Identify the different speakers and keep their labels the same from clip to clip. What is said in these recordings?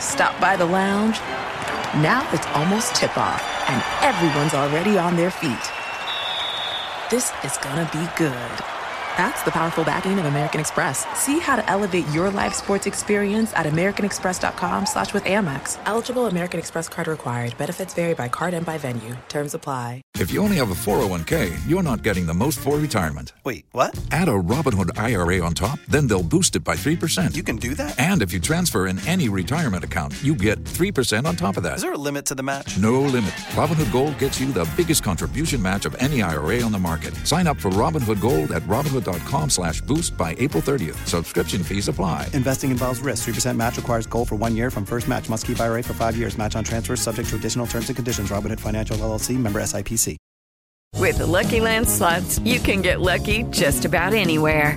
Speaker 1: Stop by the lounge. Now it's almost tip off, and everyone's already on their feet. This is gonna be good. That's the powerful backing of American Express. See how to elevate your live sports experience at americanexpress.com slash with Amex. Eligible American Express card required. Benefits vary by card and by venue. Terms apply.
Speaker 2: If you only have a 401k, you're not getting the most for retirement.
Speaker 3: Wait, what?
Speaker 2: Add a Robinhood IRA on top, then they'll boost it by 3%.
Speaker 3: You can do that?
Speaker 2: And if you transfer in any retirement account, you get 3% on top of that.
Speaker 3: Is there a limit to the match?
Speaker 2: No limit. Robinhood Gold gets you the biggest contribution match of any IRA on the market. Sign up for Robinhood Gold at Robinhood.com slash boost by April 30th. Subscription fees apply.
Speaker 3: Investing involves risk. 3% match requires gold for one year from first match. Must keep IRA for five years. Match on transfers subject to additional terms and conditions. Robinhood Financial LLC member SIPC.
Speaker 4: With the Lucky Land slots, you can get lucky just about anywhere.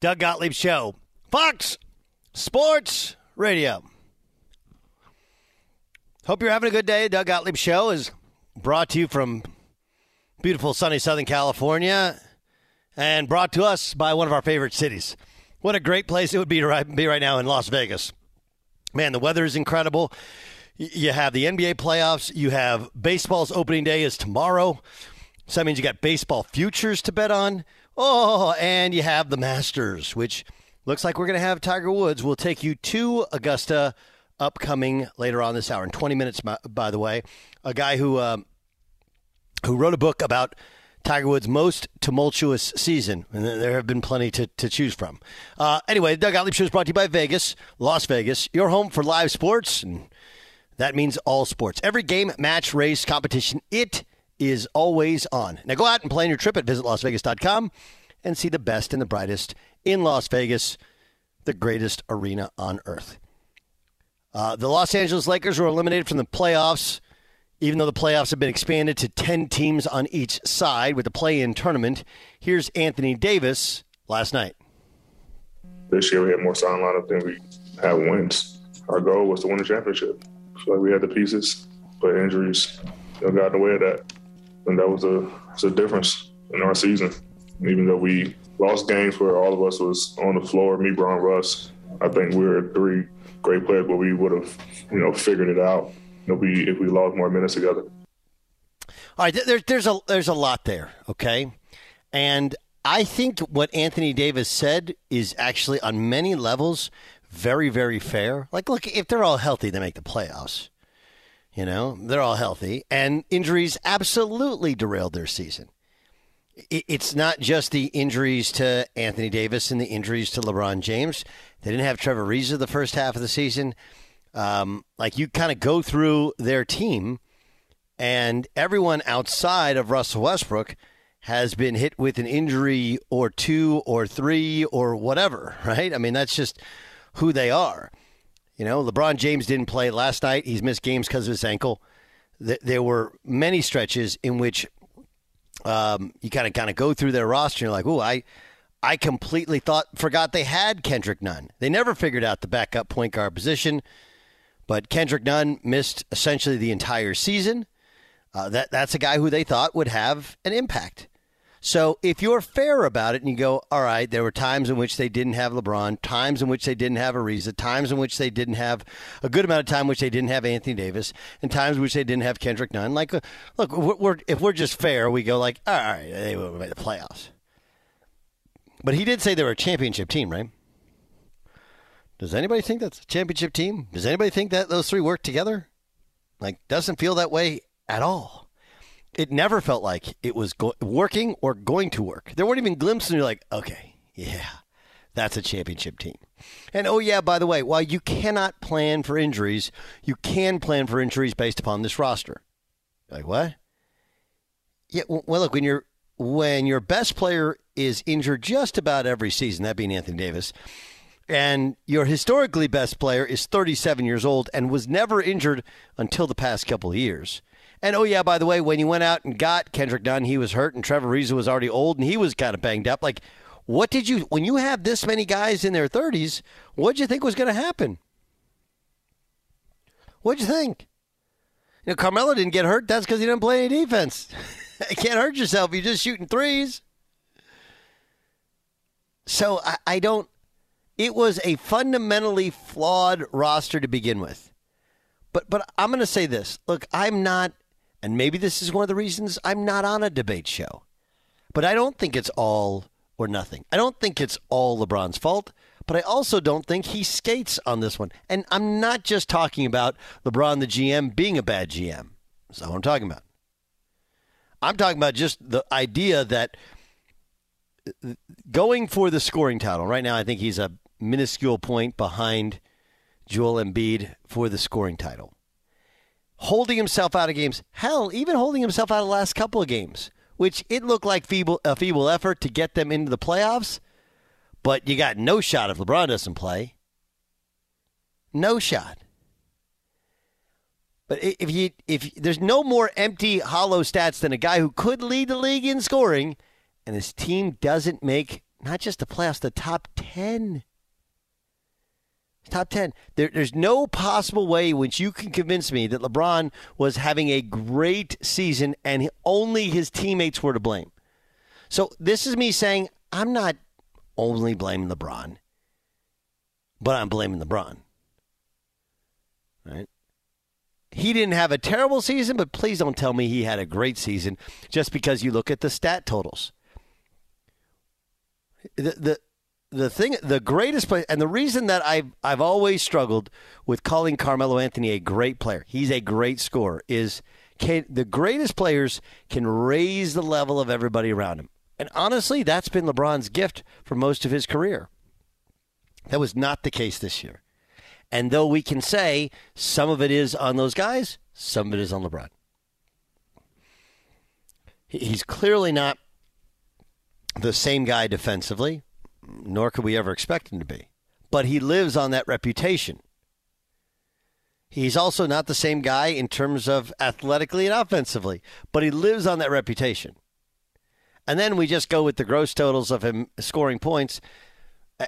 Speaker 5: Doug Gottlieb Show. Fox Sports Radio. Hope you're having a good day. Doug Gottlieb Show is brought to you from beautiful sunny Southern California and brought to us by one of our favorite cities. What a great place it would be to be right now in Las Vegas. Man, the weather is incredible. You have the NBA playoffs. You have baseball's opening day is tomorrow. So that means you got baseball futures to bet on. Oh, and you have the Masters, which looks like we're going to have Tiger Woods. We'll take you to Augusta upcoming later on this hour in 20 minutes, by the way. A guy who, um, who wrote a book about Tiger Woods' most tumultuous season, and there have been plenty to, to choose from. Uh, anyway, Doug Gottlieb Show is brought to you by Vegas, Las Vegas, your home for live sports, and that means all sports. Every game, match, race, competition, it is always on. Now go out and plan your trip at visitlasvegas.com and see the best and the brightest in Las Vegas, the greatest arena on earth. Uh, the Los Angeles Lakers were eliminated from the playoffs, even though the playoffs have been expanded to 10 teams on each side with the play in tournament. Here's Anthony Davis last night.
Speaker 6: This year we had more starting lineup than we had wins. Our goal was to win the championship. So we had the pieces, but injuries got in the way of that and that was a, was a difference in our season. Even though we lost games where all of us was on the floor, me, Bron, Russ. I think we were three great players, but we would have, you know, figured it out. You know, we, if we lost more minutes together.
Speaker 5: All right, there, there's a there's a lot there, okay, and I think what Anthony Davis said is actually on many levels very very fair. Like, look, if they're all healthy, they make the playoffs. You know, they're all healthy, and injuries absolutely derailed their season. It's not just the injuries to Anthony Davis and the injuries to LeBron James. They didn't have Trevor Ariza the first half of the season. Um, like you kind of go through their team, and everyone outside of Russell Westbrook has been hit with an injury or two or three or whatever, right? I mean, that's just who they are. You know, LeBron James didn't play last night. He's missed games because of his ankle. There were many stretches in which um, you kind of kind of go through their roster. And you're like, oh, I, I completely thought forgot they had Kendrick Nunn. They never figured out the backup point guard position, but Kendrick Nunn missed essentially the entire season. Uh, that that's a guy who they thought would have an impact. So if you're fair about it and you go, all right, there were times in which they didn't have LeBron, times in which they didn't have Ariza, times in which they didn't have a good amount of time in which they didn't have Anthony Davis, and times in which they didn't have Kendrick Nunn. Like, uh, look, we're, if we're just fair, we go like, all right, they will make the playoffs. But he did say they were a championship team, right? Does anybody think that's a championship team? Does anybody think that those three work together? Like, doesn't feel that way at all it never felt like it was go- working or going to work. There weren't even glimpses, and you're like, okay, yeah, that's a championship team. And oh, yeah, by the way, while you cannot plan for injuries, you can plan for injuries based upon this roster. Like, what? Yeah, well, look, when you're when your best player is injured just about every season, that being Anthony Davis, and your historically best player is 37 years old and was never injured until the past couple of years and oh yeah, by the way, when you went out and got Kendrick Nunn, he was hurt, and Trevor Ariza was already old, and he was kind of banged up. Like, what did you when you have this many guys in their thirties? What did you think was going to happen? What'd you think? You know, Carmelo didn't get hurt. That's because he didn't play any defense. you can't hurt yourself. You're just shooting threes. So I, I don't. It was a fundamentally flawed roster to begin with. But but I'm going to say this. Look, I'm not and maybe this is one of the reasons I'm not on a debate show. But I don't think it's all or nothing. I don't think it's all LeBron's fault, but I also don't think he skates on this one. And I'm not just talking about LeBron, the GM, being a bad GM. That's not what I'm talking about. I'm talking about just the idea that uh, going for the scoring title, right now, I think he's a minuscule point behind Joel Embiid for the scoring title holding himself out of games. Hell, even holding himself out of the last couple of games, which it looked like feeble, a feeble effort to get them into the playoffs. But you got no shot if LeBron doesn't play. No shot. But if you if there's no more empty hollow stats than a guy who could lead the league in scoring, and his team doesn't make not just the playoffs, the top ten. Top 10. There, there's no possible way which you can convince me that LeBron was having a great season and only his teammates were to blame. So this is me saying I'm not only blaming LeBron, but I'm blaming LeBron. Right? He didn't have a terrible season, but please don't tell me he had a great season just because you look at the stat totals. The, the the thing, the greatest player, and the reason that I've I've always struggled with calling Carmelo Anthony a great player, he's a great scorer, is can the greatest players can raise the level of everybody around him. And honestly, that's been LeBron's gift for most of his career. That was not the case this year. And though we can say some of it is on those guys, some of it is on LeBron. He's clearly not the same guy defensively nor could we ever expect him to be. But he lives on that reputation. He's also not the same guy in terms of athletically and offensively, but he lives on that reputation. And then we just go with the gross totals of him scoring points.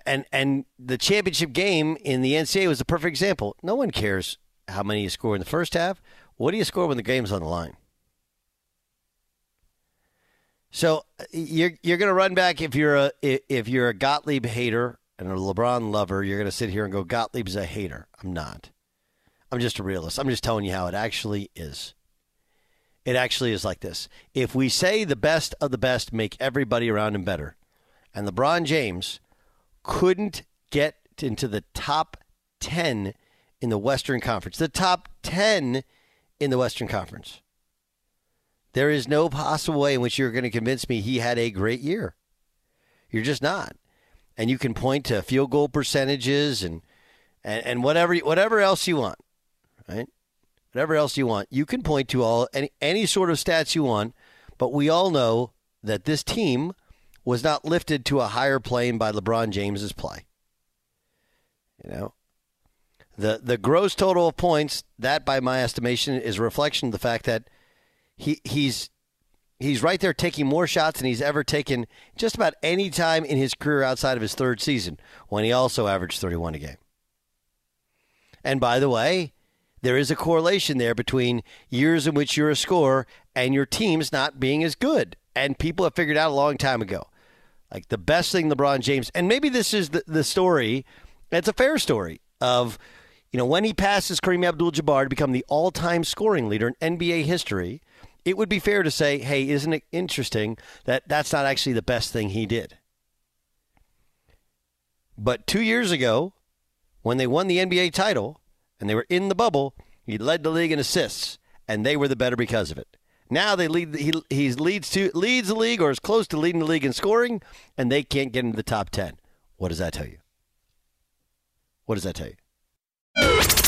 Speaker 5: And and the championship game in the NCAA was a perfect example. No one cares how many you score in the first half. What do you score when the game's on the line? So uh, you're you're going to run back if you're a if you're a Gottlieb hater and a LeBron lover, you're going to sit here and go Gottlieb's a hater. I'm not. I'm just a realist. I'm just telling you how it actually is. It actually is like this. If we say the best of the best make everybody around him better, and LeBron James couldn't get into the top 10 in the Western Conference, the top 10 in the Western Conference. There is no possible way in which you're going to convince me he had a great year. You're just not. And you can point to field goal percentages and and, and whatever whatever else you want, right? Whatever else you want. You can point to all any any sort of stats you want, but we all know that this team was not lifted to a higher plane by LeBron James's play. You know, the the gross total of points that, by my estimation, is a reflection of the fact that he he's he's right there taking more shots than he's ever taken just about any time in his career outside of his third season, when he also averaged 31 a game. And by the way, there is a correlation there between years in which you're a scorer and your team's not being as good. And people have figured out a long time ago. Like the best thing LeBron James, and maybe this is the, the story, it's a fair story of, you know, when he passes Kareem Abdul Jabbar to become the all time scoring leader in NBA history, it would be fair to say, hey, isn't it interesting that that's not actually the best thing he did? But two years ago, when they won the NBA title and they were in the bubble, he led the league in assists, and they were the better because of it. Now they lead. He he leads to leads the league or is close to leading the league in scoring, and they can't get into the top ten. What does that tell you? What does that tell you?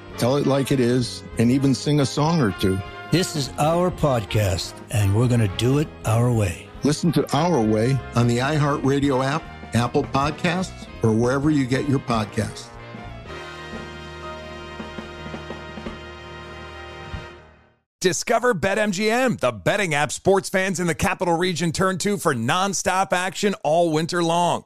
Speaker 7: tell it like it is, and even sing a song or two.
Speaker 8: This is our podcast, and we're going to do it our way.
Speaker 7: Listen to Our Way on the iHeartRadio app, Apple Podcasts, or wherever you get your podcasts.
Speaker 9: Discover BetMGM, the betting app sports fans in the capital region turn to for nonstop action all winter long.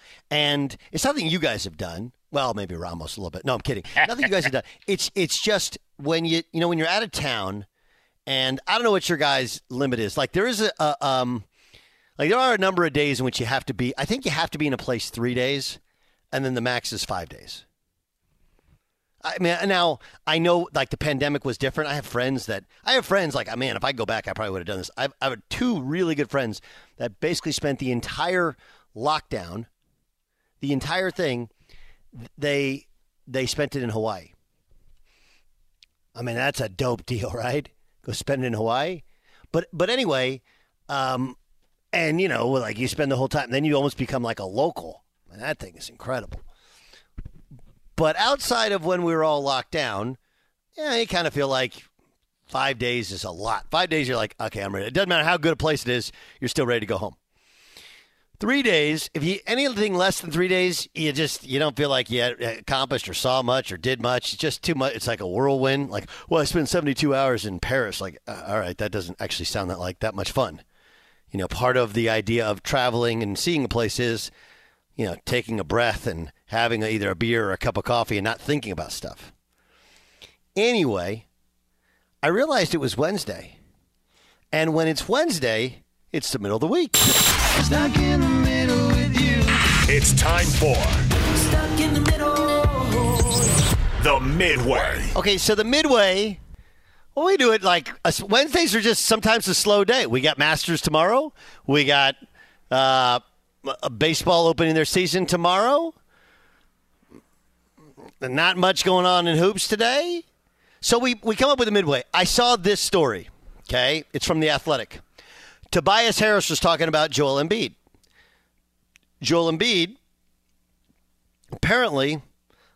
Speaker 5: and it's something you guys have done. Well, maybe Ramos a little bit. No, I'm kidding. Nothing you guys have done. It's it's just when you you know when you're out of town, and I don't know what your guys' limit is. Like there is a, a um, like there are a number of days in which you have to be. I think you have to be in a place three days, and then the max is five days. I mean, now I know like the pandemic was different. I have friends that I have friends like, man, if I go back, I probably would have done this. I've, I have two really good friends that basically spent the entire lockdown, the entire thing, they they spent it in Hawaii. I mean, that's a dope deal, right? Go spend it in Hawaii. But but anyway, um, and you know, like you spend the whole time, then you almost become like a local. And that thing is incredible. But outside of when we were all locked down, yeah, you kind of feel like five days is a lot. Five days, you're like, okay, I'm ready. It doesn't matter how good a place it is, you're still ready to go home. Three days, if you anything less than three days, you just you don't feel like you accomplished or saw much or did much. It's just too much. It's like a whirlwind. Like, well, I spent 72 hours in Paris. Like, uh, all right, that doesn't actually sound that like that much fun. You know, part of the idea of traveling and seeing a place is, you know, taking a breath and having either a beer or a cup of coffee and not thinking about stuff. Anyway, I realized it was Wednesday. And when it's Wednesday, it's the middle of the week.
Speaker 10: Stuck in the middle with you. It's time for Stuck in the middle. The Midway.
Speaker 5: Okay, so the Midway, well, we do it like Wednesdays are just sometimes a slow day. We got Masters tomorrow. We got uh, a baseball opening their season tomorrow. Not much going on in hoops today. So we, we come up with a midway. I saw this story, okay? It's from The Athletic. Tobias Harris was talking about Joel Embiid. Joel Embiid apparently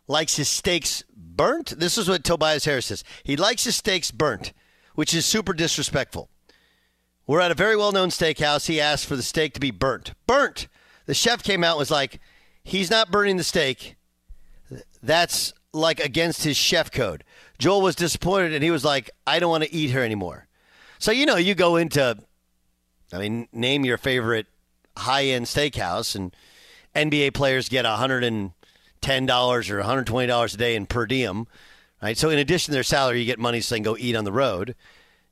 Speaker 5: likes his steaks burnt. This is what Tobias Harris says. He likes his steaks burnt, which is super disrespectful. We're at a very well known steakhouse. He asked for the steak to be burnt. Burnt! The chef came out and was like, he's not burning the steak. That's like against his chef code. Joel was disappointed and he was like, I don't want to eat her anymore. So, you know, you go into, I mean, name your favorite high end steakhouse, and NBA players get $110 or $120 a day in per diem. Right? So, in addition to their salary, you get money so they can go eat on the road.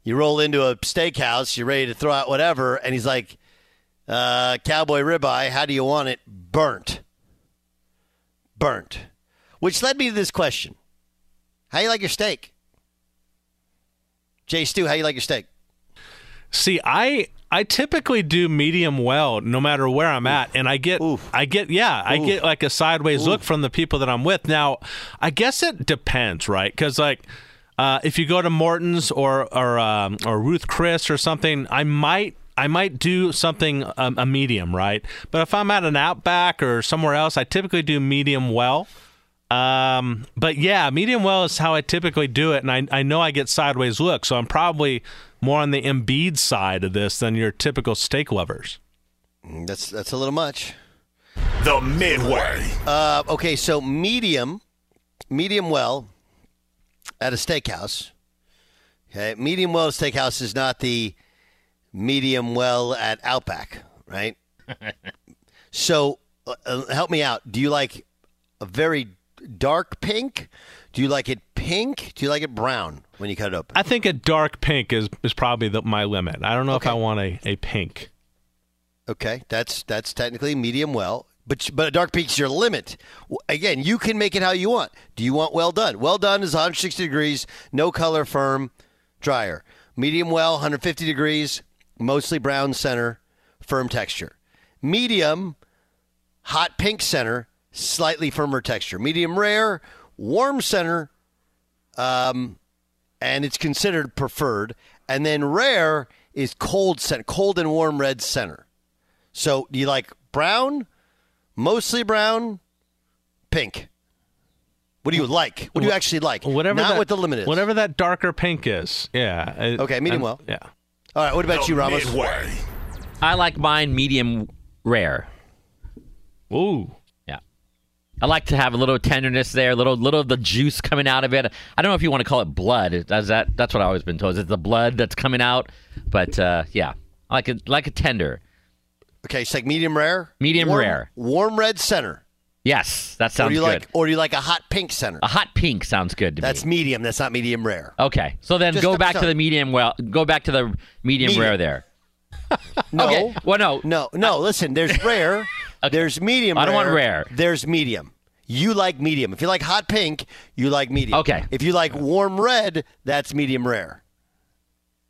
Speaker 5: You roll into a steakhouse, you're ready to throw out whatever, and he's like, uh, cowboy ribeye, how do you want it? Burnt. Burnt. Which led me to this question. How you like your steak? Jay Stu, how you like your steak?
Speaker 11: See, I I typically do medium well no matter where I'm at and I get I get yeah, I get like a sideways look from the people that I'm with. Now, I guess it depends, right? Cuz like uh, if you go to Morton's or or um, or Ruth Chris or something, I might I might do something um, a medium, right? But if I'm at an Outback or somewhere else, I typically do medium well. Um, but yeah, medium well is how I typically do it, and I I know I get sideways look, so I'm probably more on the Embiid side of this than your typical steak lovers.
Speaker 5: Mm, That's that's a little much.
Speaker 10: The Midway.
Speaker 5: Uh, okay, so medium, medium well at a steakhouse. Okay, medium well steakhouse is not the medium well at Outback, right? so uh, uh, help me out. Do you like a very dark pink? Do you like it pink? Do you like it brown when you cut it open?
Speaker 11: I think a dark pink is is probably the, my limit. I don't know if I want a, a pink.
Speaker 5: Okay, that's that's technically medium well, but but a dark peak's your limit. Again, you can make it how you want. Do you want well done? Well done is 160 degrees, no color, firm, dryer. Medium well, 150 degrees, mostly brown center, firm texture. Medium, hot pink center, slightly firmer texture. Medium rare, warm center, um, and it's considered preferred. And then rare is cold center, cold and warm red center. So do you like brown, mostly brown, pink? What do you like? What do you actually like?
Speaker 11: Whatever
Speaker 5: Not
Speaker 11: that,
Speaker 5: what the limit is.
Speaker 11: Whatever that darker pink is. Yeah. I-
Speaker 5: Okay, medium
Speaker 11: I'm-
Speaker 5: well.
Speaker 11: Yeah.
Speaker 5: All right. What about you, Ramos?
Speaker 12: I like mine medium rare.
Speaker 11: Ooh.
Speaker 12: I like to have a little tenderness there, a little little of the juice coming out of it. I don't know if you want to call it blood. Does that? That's what I've always been told. Is the blood that's coming out? But uh, yeah, I like it like a tender.
Speaker 5: Okay, it's like medium rare.
Speaker 12: Medium
Speaker 5: Warm-
Speaker 12: rare.
Speaker 5: Warm red center.
Speaker 12: Yes, that sounds or
Speaker 5: do you
Speaker 12: good.
Speaker 5: like, or do you like a hot pink center?
Speaker 12: a hot pink sounds good to
Speaker 5: That's
Speaker 12: me.
Speaker 5: medium. That's not medium rare.
Speaker 12: Okay, so then
Speaker 5: Just
Speaker 12: go back to the medium. Well, go back to the medium,
Speaker 5: Medium.
Speaker 12: rare there.
Speaker 5: No.
Speaker 12: Okay, Well, no.
Speaker 5: No, no. Listen, there's rare. There's medium.
Speaker 12: I don't want rare.
Speaker 5: There's medium. You like medium. If you like hot pink, you like medium.
Speaker 12: Okay.
Speaker 5: If you like warm red, that's medium rare.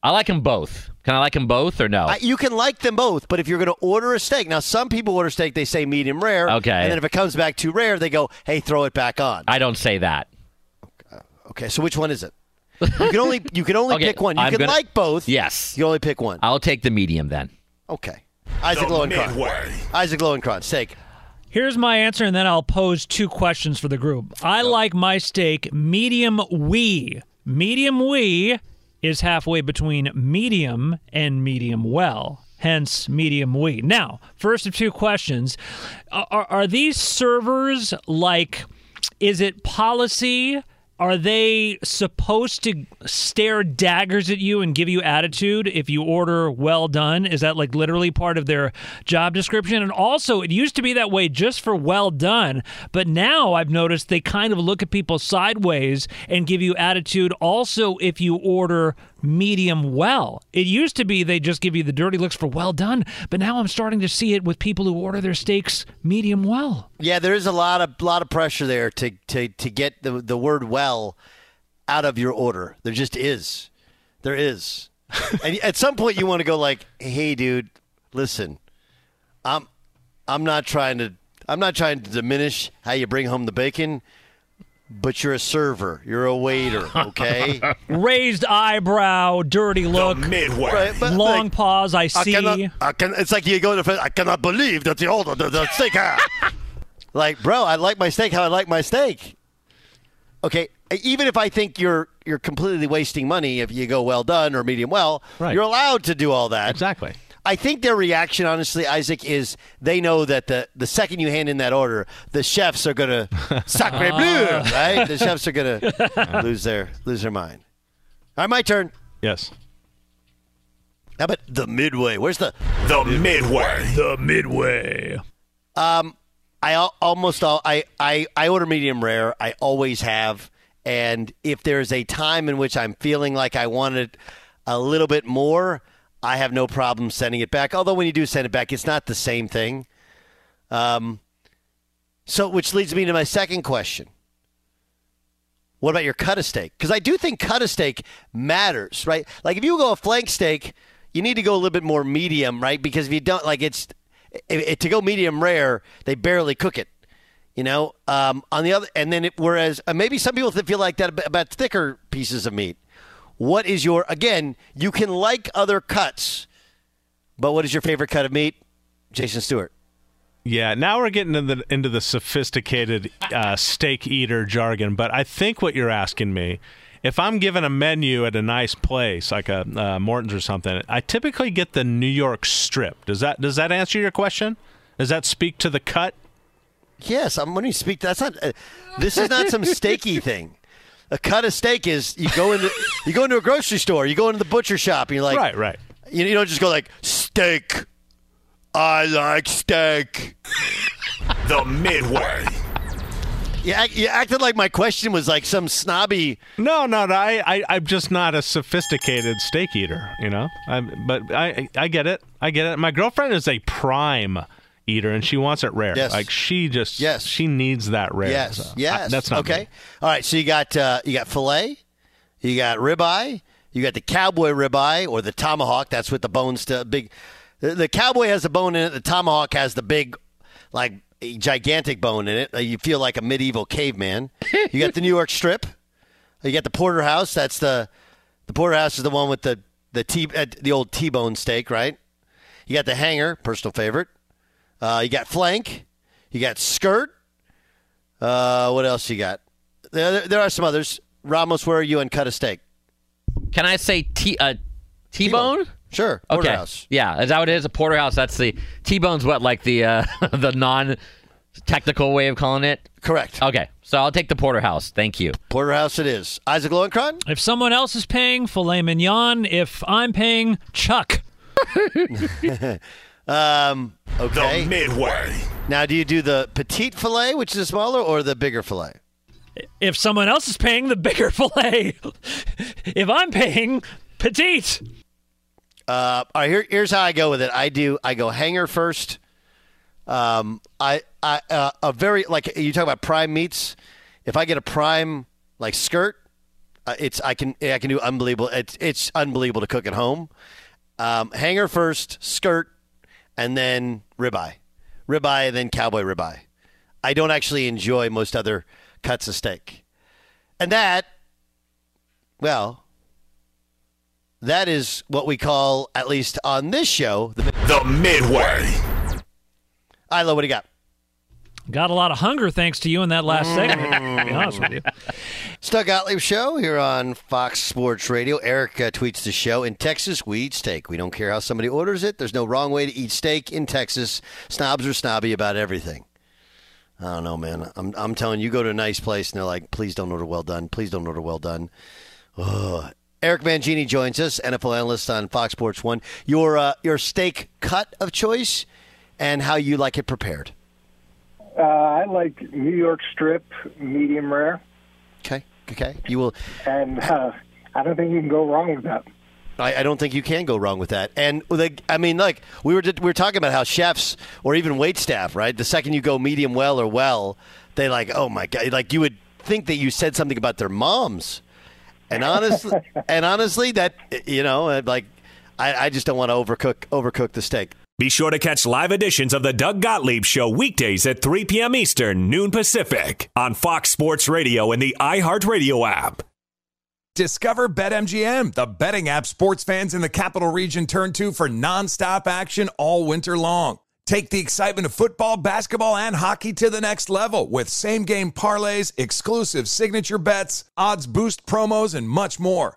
Speaker 12: I like them both. Can I like them both or no?
Speaker 5: I, you can like them both, but if you're going to order a steak, now some people order steak, they say medium rare.
Speaker 12: Okay.
Speaker 5: And then if it comes back too rare, they go, hey, throw it back on.
Speaker 12: I don't say that.
Speaker 5: Okay, so which one is it? You can only you can only
Speaker 12: Okay,
Speaker 5: pick one. You
Speaker 12: I'm
Speaker 5: can
Speaker 12: gonna-
Speaker 5: like both.
Speaker 12: Yes.
Speaker 5: You only pick one.
Speaker 12: I'll take the medium then.
Speaker 5: Okay. Isaac
Speaker 10: The
Speaker 5: Lowenkron. Isaac Lowenkron, steak.
Speaker 13: Here's my answer, and then I'll pose two questions for the group. I like my steak medium we. Medium we is halfway between medium and medium well. Hence, medium we. Now, first of two questions: Are, are these servers like? Is it policy? Are they supposed to stare daggers at you and give you attitude if you order well done? Is that like literally part of their job description? And also, it used to be that way just for well done, but now I've noticed they kind of look at people sideways and give you attitude also if you order medium well. It used to be they just give you the dirty looks for well done, but now I'm starting to see it with people who order their steaks medium well.
Speaker 5: Yeah, there is a lot of lot of pressure there to to to get the the word well out of your order. There just is. There is. and at some point you want to go like, "Hey dude, listen. I'm I'm not trying to I'm not trying to diminish how you bring home the bacon, but you're a server. You're a waiter, okay?
Speaker 13: Raised eyebrow, dirty look,
Speaker 10: Midway.
Speaker 5: Right, but,
Speaker 13: long
Speaker 5: like,
Speaker 13: pause. I
Speaker 5: I
Speaker 13: see.
Speaker 5: cannot, I can, it's like you go to the I cannot believe that you ordered the, the steak. like, bro, I like my steak how I like my steak. Okay, even if I think you're you're completely wasting money if you go well done or medium well,
Speaker 11: Right.
Speaker 5: you're allowed to do all that.
Speaker 11: Exactly.
Speaker 5: I think their reaction, honestly, Isaac, is they know that the, the second you hand in that order, the chefs are gonna sacre bleu, right? The chefs are gonna lose their lose their mind. All right, my turn.
Speaker 11: Yes.
Speaker 5: How about the midway? Where's the
Speaker 10: The Midway.
Speaker 13: The midway.
Speaker 5: Um, I al- almost all I, I I order medium rare. I always have, and if there's a time in which I'm feeling like I wanted a little bit more, I have no problem sending it back. Although when you do send it back, it's not the same thing. Um, so which leads me to my second question. What about your cut of steak? Because I do think cut of steak matters, right? Like if you go a flank steak, you need to go a little bit more medium, right? Because if you don't like it's it, it- to go medium rare, they barely cook it. You know, um, on the other, and then it, whereas uh, maybe some people feel like that about- about thicker pieces of meat. What is your again? You can like other cuts, but what is your favorite cut of meat, Jason Stewart?
Speaker 11: Yeah, now we're getting into the, into the sophisticated uh, steak eater jargon. But I think what you're asking me, if I'm given a menu at a nice place like a uh, Morton's or something, I typically get the New York strip. Does that does that answer your question? Does that speak to the cut?
Speaker 5: Yes, I'm when you speak. That's not. Uh, this is not some steaky thing. A cut of steak is you go into you go into a grocery store, you go into the butcher shop, and you're like,
Speaker 11: Right, right.
Speaker 5: You, you don't just go like steak. I like steak.
Speaker 10: The Midway.
Speaker 5: You, act, you acted like my question was like some snobby.
Speaker 11: No, no, no. I, I I'm just not a sophisticated steak eater. You know. I but I I get it. I get it. My girlfriend is a prime eater, and she wants it rare.
Speaker 5: Yes.
Speaker 11: Like she just yes. she needs that rare.
Speaker 5: Yes,
Speaker 11: So, I-
Speaker 5: yes.
Speaker 11: that's not
Speaker 5: okay.
Speaker 11: me.
Speaker 5: All right, so you got uh, you got fillet, you got ribeye, you got the cowboy ribeye or the tomahawk. That's with the bones to big. The, the cowboy has the bone in it. The tomahawk has the big, like gigantic bone in it. Uh, You feel like a medieval caveman. You got the New York strip. You got the porterhouse. That's the the porterhouse is the one with the the t uh, the old T-bone steak, right? You got the hanger, personal favorite. Uh, you got flank. You got skirt. Uh, what else you got? There, there are some others. Ramos, where are you on cut a steak?
Speaker 12: Can I say T uh, T-bone?
Speaker 5: Sure.
Speaker 12: Okay.
Speaker 5: Porterhouse.
Speaker 12: Yeah, is that what it is? A porterhouse. That's the T-bone's what like the uh, the non technical way of calling it.
Speaker 5: Correct.
Speaker 12: Okay, so I'll take the porterhouse. Thank you.
Speaker 5: Porterhouse it is. Isaac Lowenkron?
Speaker 13: If someone else is paying filet mignon, if I'm paying Chuck.
Speaker 5: um, okay.
Speaker 10: The Midway.
Speaker 5: Now, do you do the petite fillet, which is smaller, or the bigger fillet?
Speaker 13: If someone else is paying the bigger filet, if I'm paying petite.
Speaker 5: Uh, all right, here, here's how I go with it. I do. I go hanger first. Um, I, I, uh, a very like you talk about prime meats. If I get a prime like skirt, uh, it's I can I can do unbelievable. It's it's unbelievable to cook at home. Um, hanger first, skirt, and then ribeye, ribeye, and then cowboy ribeye. I don't actually enjoy most other cuts of steak, and that, well, that is what we call, at least on this show, the,
Speaker 10: the Midway.
Speaker 5: Ilo, what do you got?
Speaker 13: Got a lot of hunger thanks to you in that last segment, to be honest with you.
Speaker 5: Stuck Gottlieb Show here on Fox Sports Radio. Eric uh, tweets the show. In Texas, we eat steak. We don't care how somebody orders it. There's no wrong way to eat steak in Texas. Snobs are snobby about everything. I don't know, man. I'm, I'm telling you, you go to a nice place and they're like, please don't order well done. Please don't order well done. Ugh. Eric Mangini joins us, NFL analyst on Fox Sports One. Your uh, your steak cut of choice and how you like it prepared.
Speaker 14: Uh, I like New York strip, medium rare,
Speaker 5: Okay. Okay. You will.
Speaker 14: and uh, I don't think you can go wrong with that.
Speaker 5: I, I don't think you can go wrong with that. And the, I mean, like we were we were talking about how chefs or even wait staff, right? The second you go medium well or well, they like, oh my god, like you would think that you said something about their moms. And honestly, and honestly, that you know, like I, I just don't want to overcook overcook the steak.
Speaker 10: Be sure to catch live editions of the Doug Gottlieb Show weekdays at 3 p.m. Eastern, noon Pacific, on Fox Sports Radio and the iHeartRadio app.
Speaker 9: Discover BetMGM, the betting app sports fans in the capital region turn to for nonstop action all winter long. Take the excitement of football, basketball, and hockey to the next level with same game parlays, exclusive signature bets, odds boost promos, and much more.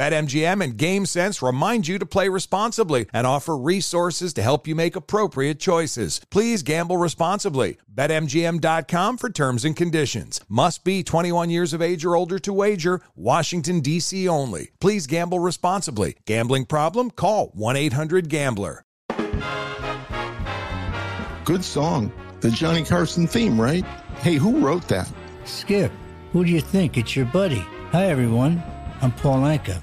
Speaker 9: BetMGM and GameSense remind you to play responsibly and offer resources to help you make appropriate choices. Please gamble responsibly. BetMGM.com for terms and conditions. Must be 21 years of age or older to wager. Washington, D.C. only. Please gamble responsibly. Gambling problem? Call 1 800 Gambler.
Speaker 7: Good song. The Johnny Carson theme, right? Hey, who wrote that?
Speaker 8: Skip, who do you think? It's your buddy. Hi, everyone. I'm Paul Anka.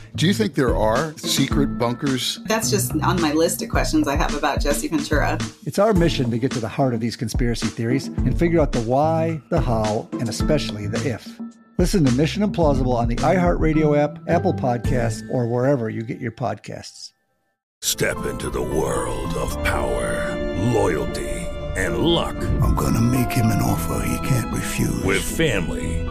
Speaker 15: Do you think there are secret bunkers?
Speaker 16: That's just on my list of questions I have about Jesse Ventura.
Speaker 17: It's our mission to get to the heart of these conspiracy theories and figure out the why, the how, and especially the if. Listen to Mission Implausible on the iHeartRadio app, Apple Podcasts, or wherever you get your podcasts.
Speaker 10: Step into the world of power, loyalty, and luck.
Speaker 18: I'm going to make him an offer he can't refuse.
Speaker 10: With family,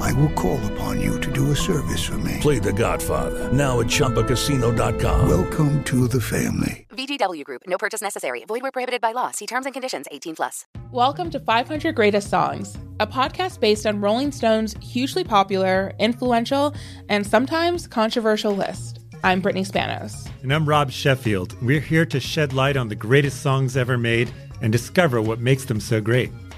Speaker 18: I will call upon you to do a service for me.
Speaker 10: Play The Godfather now at ChumbaCasino.com.
Speaker 18: Welcome to the family.
Speaker 19: VGW Group. No purchase necessary. Void where prohibited by law. See terms and conditions. 18 plus.
Speaker 20: Welcome to 500 Greatest Songs, a podcast based on Rolling Stone's hugely popular, influential, and sometimes controversial list. I'm Brittany Spanos.
Speaker 21: And I'm Rob Sheffield. We're here to shed light on the greatest songs ever made and discover what makes them so great.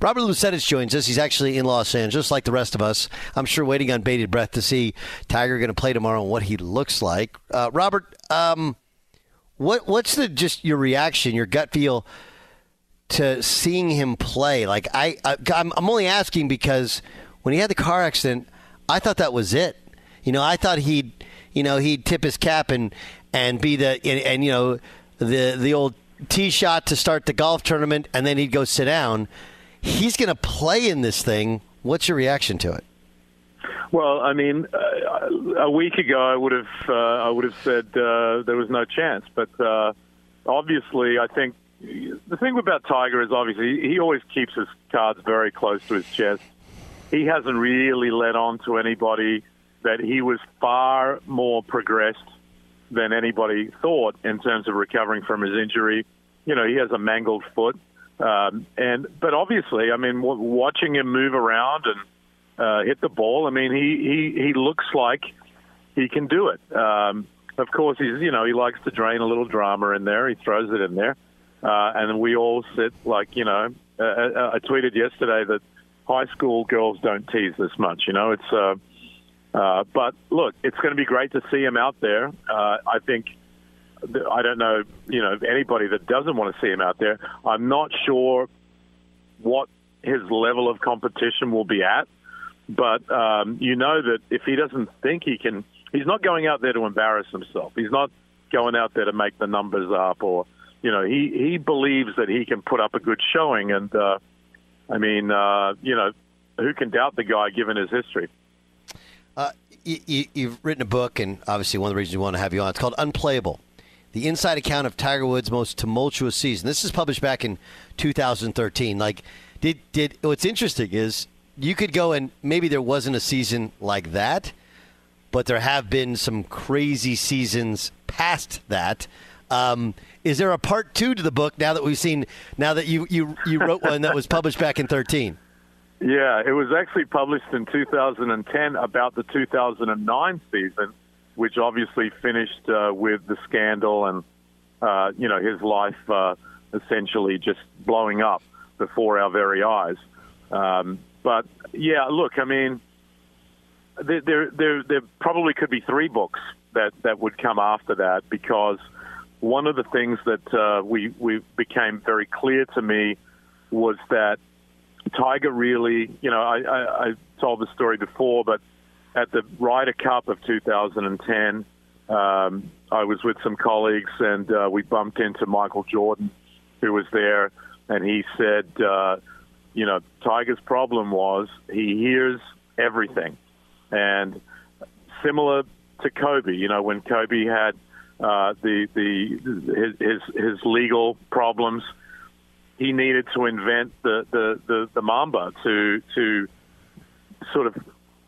Speaker 5: Robert Lusetich joins us. He's actually in Los Angeles, just like the rest of us. I'm sure waiting on bated breath to see Tiger going to play tomorrow and what he looks like. Uh, Robert, um, what what's the just your reaction, your gut feel to seeing him play? Like I, I I'm, I'm only asking because when he had the car accident, I thought that was it. You know, I thought he'd you know he'd tip his cap and and be the and, and you know the the old tee shot to start the golf tournament, and then he'd go sit down he's going to play in this thing. What's your reaction to it?
Speaker 14: Well, I mean, uh, a week ago I would have uh, I would have said uh, there was no chance, but uh, obviously I think the thing about Tiger is obviously he always keeps his cards very close to his chest. He hasn't really let on to anybody that he was far more progressed than anybody thought in terms of recovering from his injury. You know, he has a mangled foot. Um, and but obviously, I mean, watching him move around and uh, hit the ball, I mean, he, he he looks like he can do it. Um, of course, he's you know he likes to drain a little drama in there. He throws it in there, uh, and we all sit like you know. Uh, uh, I tweeted yesterday that high school girls don't tease this much. You know, it's. Uh, uh, but look, it's going to be great to see him out there. Uh, I think th- I don't know, you know, anybody that doesn't want to see him out there. I'm not sure what his level of competition will be at, but um, you know that if he doesn't think he can, he's not going out there to embarrass himself. He's not going out there to make the numbers up, or you know, he he believes that he can put up a good showing, and uh, I mean, uh, you know, who can doubt the guy given his history?
Speaker 5: Uh, you, you've written a book, and obviously one of the reasons we want to have you on. It's called Unplayable: The Inside Account of Tiger Woods' Most Tumultuous Season. This is published back in 2013. Like, did did what's interesting is you could go and maybe there wasn't a season like that, but there have been some crazy seasons past that. Um, is there a part two to the book now that we've seen? Now that you you you wrote one that was published back in 13.
Speaker 14: Yeah, it was actually published in 2010 about the 2009 season, which obviously finished uh, with the scandal and uh, you know his life uh, essentially just blowing up before our very eyes. Um, but yeah, look, I mean, there, there there probably could be three books that that would come after that because one of the things that uh, we we became very clear to me was that Tiger really, you know, I, I, I told the story before, but at the Ryder Cup of 2010, um, I was with some colleagues and uh, we bumped into Michael Jordan, who was there, and he said, uh, you know, Tiger's problem was he hears everything, and similar to Kobe, you know, when Kobe had uh, the the his, his legal problems he needed to invent the, the, the, the Mamba to to sort of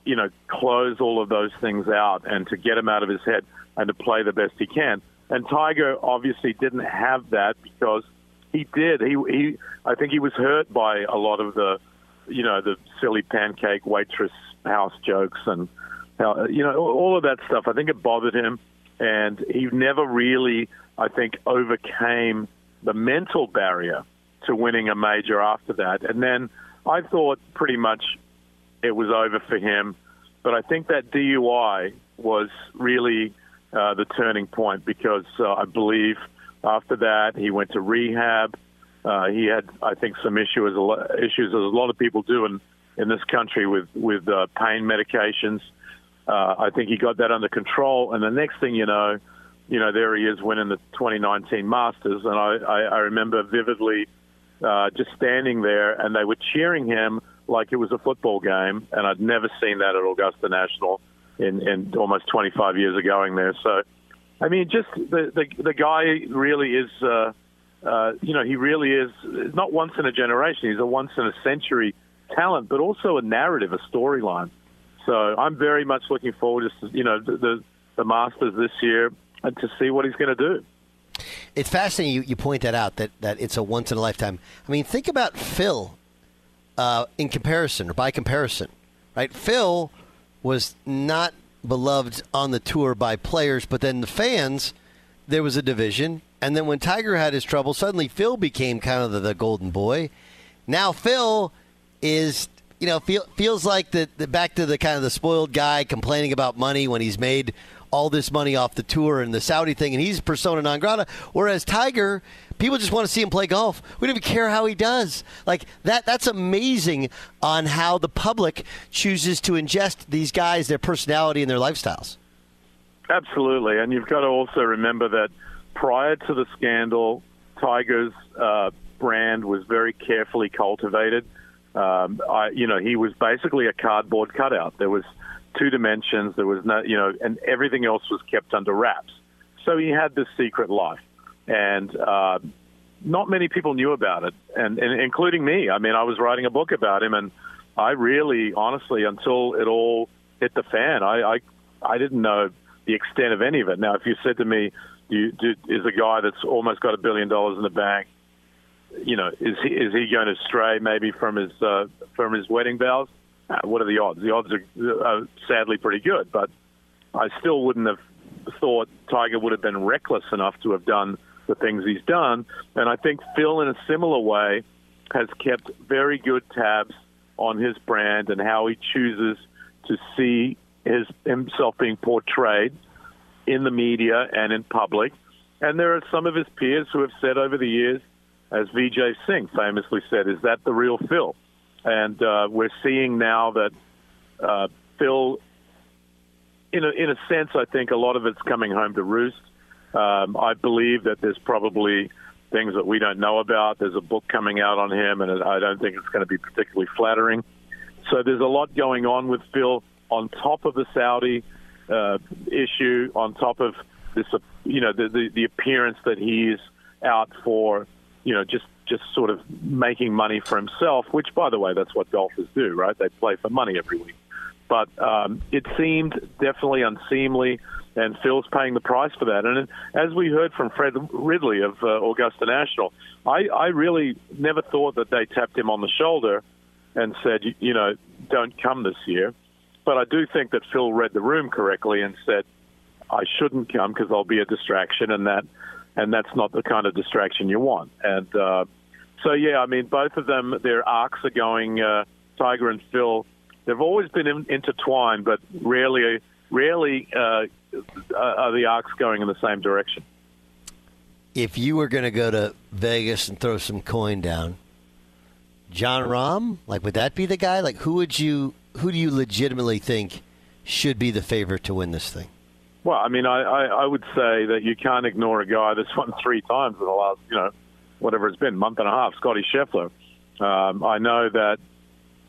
Speaker 14: you know close all of those things out and to get him out of his head and to play the best he can. And Tiger obviously didn't have that because he did. He he I think he was hurt by a lot of the you know the silly pancake waitress house jokes and how, you know all of that stuff. I think it bothered him, and he never really I think overcame the mental barrier to winning a major after that. And then I thought pretty much it was over for him. But I think that DUI was really uh, the turning point because uh, I believe after that he went to rehab. Uh, he had, I think, some issues, issues as a lot of people do in, in this country with with uh, pain medications. Uh, I think he got that under control, and the next thing you know, you know, there he is winning the 2019 Masters, and I, I, I remember vividly uh, just standing there, and they were cheering him like it was a football game. And I'd never seen that at Augusta National in, in almost 25 years of going there. So, I mean, just the the, the guy really is. Uh, uh, you know, he really is not once in a generation. He's a once in a century talent, but also a narrative, a storyline. So I'm very much looking forward to you know the the, the Masters this year and to see what he's going to do.
Speaker 5: It's fascinating you, you point that out that, that it's a once in a lifetime. I mean, think about Phil uh, in comparison or by comparison, right? Phil was not beloved on the tour by players, but then the fans, there was a division. And then when Tiger had his trouble, suddenly Phil became kind of the, the golden boy. Now Phil is, you know, feel, feels like the, the back to the kind of the spoiled guy complaining about money when he's made all this money off the tour and the Saudi thing, and he's persona non grata. Whereas Tiger, people just want to see him play golf. We don't even care how he does. Like that. That's amazing on how the public chooses to ingest these guys, their personality, and their lifestyles.
Speaker 14: Absolutely, and you've got to also remember that prior to the scandal, Tiger's uh, brand was very carefully cultivated. Um, I, you know, he was basically a cardboard cutout. There was two dimensions. There was no, you know, and everything else was kept under wraps. So he had this secret life, and uh, not many people knew about it, and, and including me. I mean, I was writing a book about him, and I really, honestly, until it all hit the fan, I I, I didn't know the extent of any of it. Now, if you said to me, you, do, "Is a guy that's almost got a billion dollars in the bank?" You know, is he is he going to stray maybe from his uh, from his wedding vows? Uh, what are the odds? The odds are uh, sadly pretty good, but I still wouldn't have thought Tiger would have been reckless enough to have done the things he's done. And I think Phil, in a similar way, has kept very good tabs on his brand and how he chooses to see his himself being portrayed in the media and in public. And there are some of his peers who have said over the years, as Vijay Singh famously said, is that the real Phil? And uh, we're seeing now that uh, Phil, in a, in a sense, I think a lot of it's coming home to roost. Um, I believe that there's probably things that we don't know about. There's a book coming out on him, and I don't think it's going to be particularly flattering. So there's a lot going on with Phil on top of the Saudi uh, issue, on top of this, you know, the, the the appearance that he's out for, you know, just just sort of making money for himself. Which, by the way, that's what golfers do, right? They play for money every week. But um, it seemed definitely unseemly, and Phil's paying the price for that. And as we heard from Fred Ridley of uh, Augusta National, I, I really never thought that they tapped him on the shoulder and said, you, you know, don't come this year. But I do think that Phil read the room correctly and said, I shouldn't come because I'll be a distraction, and that and that's not the kind of distraction you want. And uh, so, yeah, I mean, both of them, their arcs are going. Uh, Tiger and Phil, they've always been in, intertwined, but rarely, rarely uh, are the arcs going in the same direction.
Speaker 5: If you were going to go to Vegas and throw some coin down, Jon Rahm, like would that be the guy? Like who would you who do you legitimately think should be the favorite to win this thing?
Speaker 14: Well, I mean, I, I, I would say that you can't ignore a guy that's won three times in the last, you know, whatever it's been, month and a half, Scotty Scheffler. Um, I know that,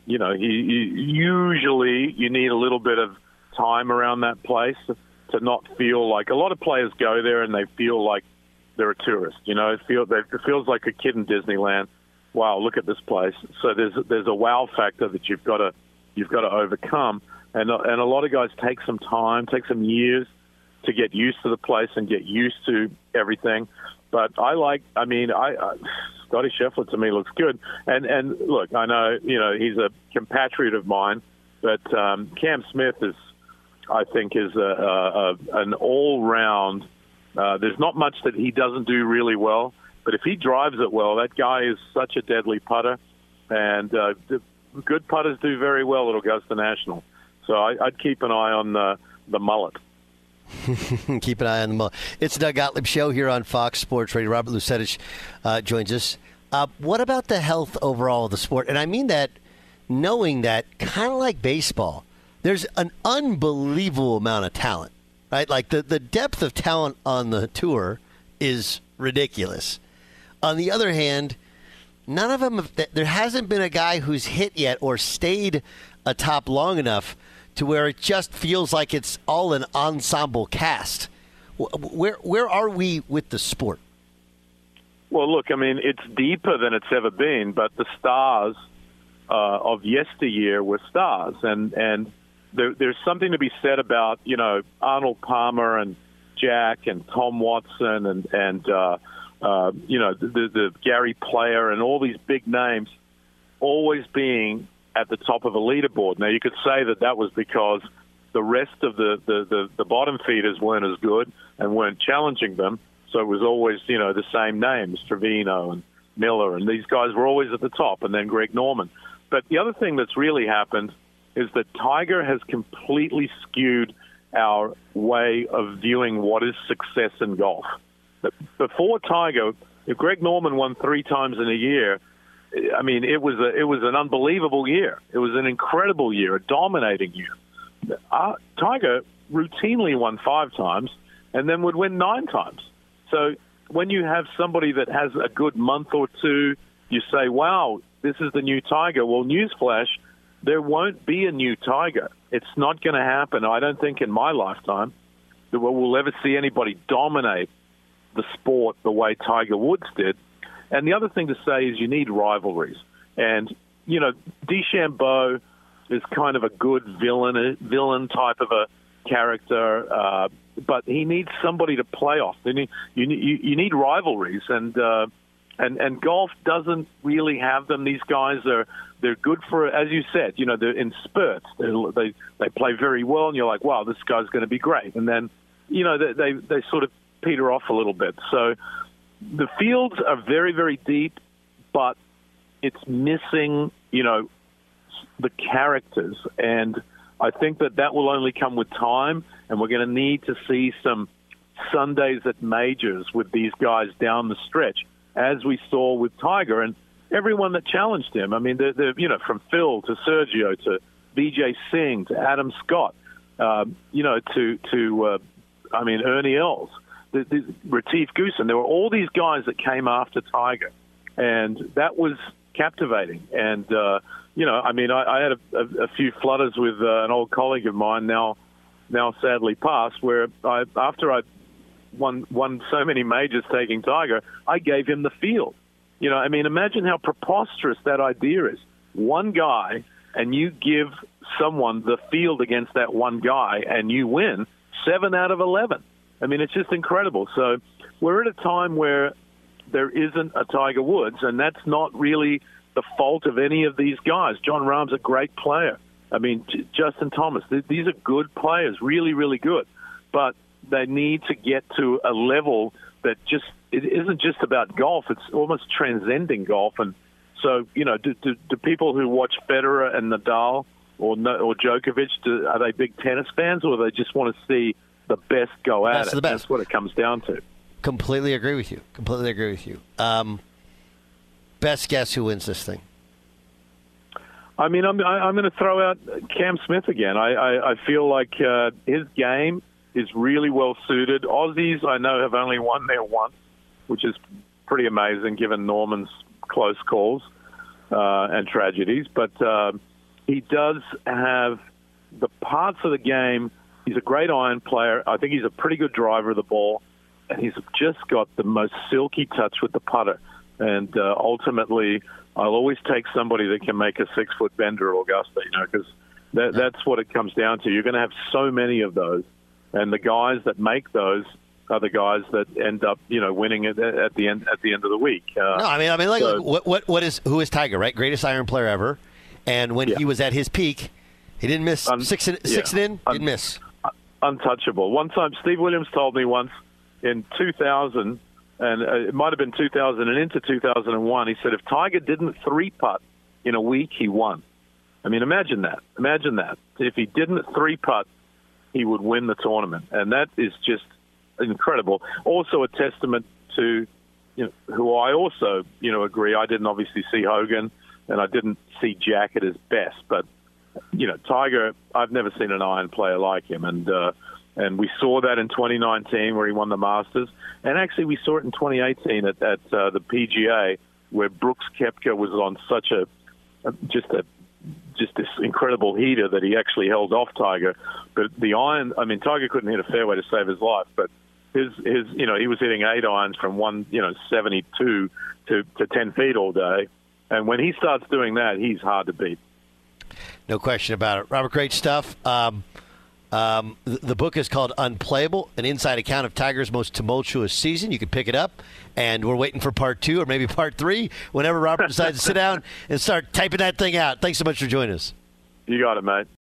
Speaker 14: you know, he, he usually you need a little bit of time around that place to not feel like a lot of players go there and they feel like they're a tourist. You know, it, feel, it feels like a kid in Disneyland. Wow, look at this place. So there's there's a wow factor that you've got to you've got to overcome. And and a lot of guys take some time, take some years to get used to the place and get used to everything. But I like, I mean, I, I Scotty Scheffler to me looks good. And and look, I know you know he's a compatriot of mine, but um, Cam Smith is, I think, is a, a, a an all round. Uh, there's not much that he doesn't do really well, but if he drives it well, that guy is such a deadly putter, and uh, good putters do very well at Augusta National. So I, I'd keep an eye on the the mullet.
Speaker 5: Keep an eye on the. It's the Doug Gottlieb Show here on Fox Sports Radio. Robert Lusetich uh, joins us. Uh, what about the health overall of the sport? And I mean that knowing that, kind of like baseball, there's an unbelievable amount of talent, right? Like the, the depth of talent on the tour is ridiculous. On the other hand, none of them, have, there hasn't been a guy who's hit yet or stayed atop long enough to where it just feels like it's all an ensemble cast. Where where are we with the sport?
Speaker 14: Well, look, I mean, it's deeper than it's ever been, but the stars uh, of yesteryear were stars, and and there, there's something to be said about you know Arnold Palmer and Jack and Tom Watson and and uh, uh, you know the, the Gary Player and all these big names always being at the top of a leaderboard. Now, you could say that that was because the rest of the, the, the, the bottom feeders weren't as good and weren't challenging them. So it was always, you know, the same names, Trevino and Miller, and these guys were always at the top, and then Greg Norman. But the other thing that's really happened is that Tiger has completely skewed our way of viewing what is success in golf. Before Tiger, if Greg Norman won three times in a year, I mean, it was a, it was an unbelievable year. It was an incredible year, a dominating year. Uh, Tiger routinely won five times and then would win nine times. So when you have somebody that has a good month or two, you say, "Wow, this is the new Tiger." Well, newsflash, there won't be a new Tiger. It's not going to happen. I don't think in my lifetime that we'll ever see anybody dominate the sport the way Tiger Woods did and the other thing to say is you need rivalries. And, you know, DeChambeau is kind of a good villain, villain type of a character, uh, but he needs somebody to play off. You need, you, you need rivalries, and uh, and and golf doesn't really have them. These guys are they're good for, as you said, you know, they're in spurts. They're, they they play very well, and you're like, wow, this guy's going to be great, and then, you know, they they, they sort of peter off a little bit. So the fields are very, very deep, but it's missing, you know, the characters. And I think that that will only come with time, and we're going to need to see some Sundays at majors with these guys down the stretch, as we saw with Tiger and everyone that challenged him. I mean, they're, they're you know from Phil to Sergio to Vijay Singh to Adam Scott, um, you know to to uh, I mean Ernie Els, the, the, Retief Goosen. There were all these guys that came after Tiger, and that was captivating. And uh, you know, I mean, I, I had a, a, a few flutters with uh, an old colleague of mine now, now sadly passed, where I after I won won so many majors taking Tiger, I gave him the field. You know, I mean, imagine how preposterous that idea is. One guy, and you give someone the field against that one guy, and you win seven out of eleven. I mean, it's just incredible. So we're at a time where there isn't a Tiger Woods, and that's not really the fault of any of these guys. Jon Rahm's a great player. I mean, Justin Thomas, these are good players, really, really good. But they need to get to a level that just it isn't just about golf; it's almost transcending golf. And so, you know, do, do, do people who watch Federer and Nadal or or Djokovic do, are they big tennis fans, or they just want to see the best go at
Speaker 5: Best
Speaker 14: it?
Speaker 5: the best.
Speaker 14: That's what it comes down to.
Speaker 5: Completely agree with you. Completely agree with you. Um, best guess who wins this thing?
Speaker 14: I mean, I'm I- I'm going to throw out Cam Smith again. I I, I feel like uh, his game is really well suited. Aussies, I know, have only won there once, which is pretty amazing given Norman's close calls uh, and tragedies. But uh, he does have the parts of the game. He's a great iron player. I think he's a pretty good driver of the ball, and he's just got the most silky touch with the putter. And uh, ultimately, I'll always take somebody that can make a six foot bender at Augusta, you know, because that, that's what it comes down to. You're going to have so many of those, and the guys that make those are the guys that end up, you know, winning it at the end at the end of the week. Uh,
Speaker 5: No, I mean, I mean, like,
Speaker 14: so-
Speaker 5: look, what, what, what is who is Tiger? Right, greatest iron player ever, and when he was at his peak, he didn't miss six and, six and
Speaker 14: yeah.
Speaker 5: in, didn't miss.
Speaker 14: Untouchable. One time, Steve Williams told me once in 2000, and uh, it might have been 2000 and into 2001. He said if Tiger didn't three putt in a week, he won. I mean, imagine that. Imagine that. If he didn't three putt, he would win the tournament, and that is just incredible. Also, a testament to you know, who I also you know agree. I didn't obviously see Hogan, and I didn't see Jack at his best, but you know, Tiger, I've never seen an iron player like him, and uh, and we saw that in 2019 where he won the Masters, and actually we saw it in 2018 at, at uh, the PGA where Brooks Koepka was on such a just a just this incredible heater that he actually held off Tiger. But the iron, I mean, Tiger couldn't hit a fairway to save his life, but his his you know he was hitting eight irons from one you know 72 to to 10 feet all day, and when he starts doing that, he's hard to beat.
Speaker 5: No question about it. Robert, great stuff. Um, um, the, book is called Unplayable, an inside account of Tiger's most tumultuous season. You can pick it up, and we're waiting for part two or maybe part three whenever Robert decides to sit down and start typing that thing out. Thanks so much for joining us.
Speaker 14: You got it, mate.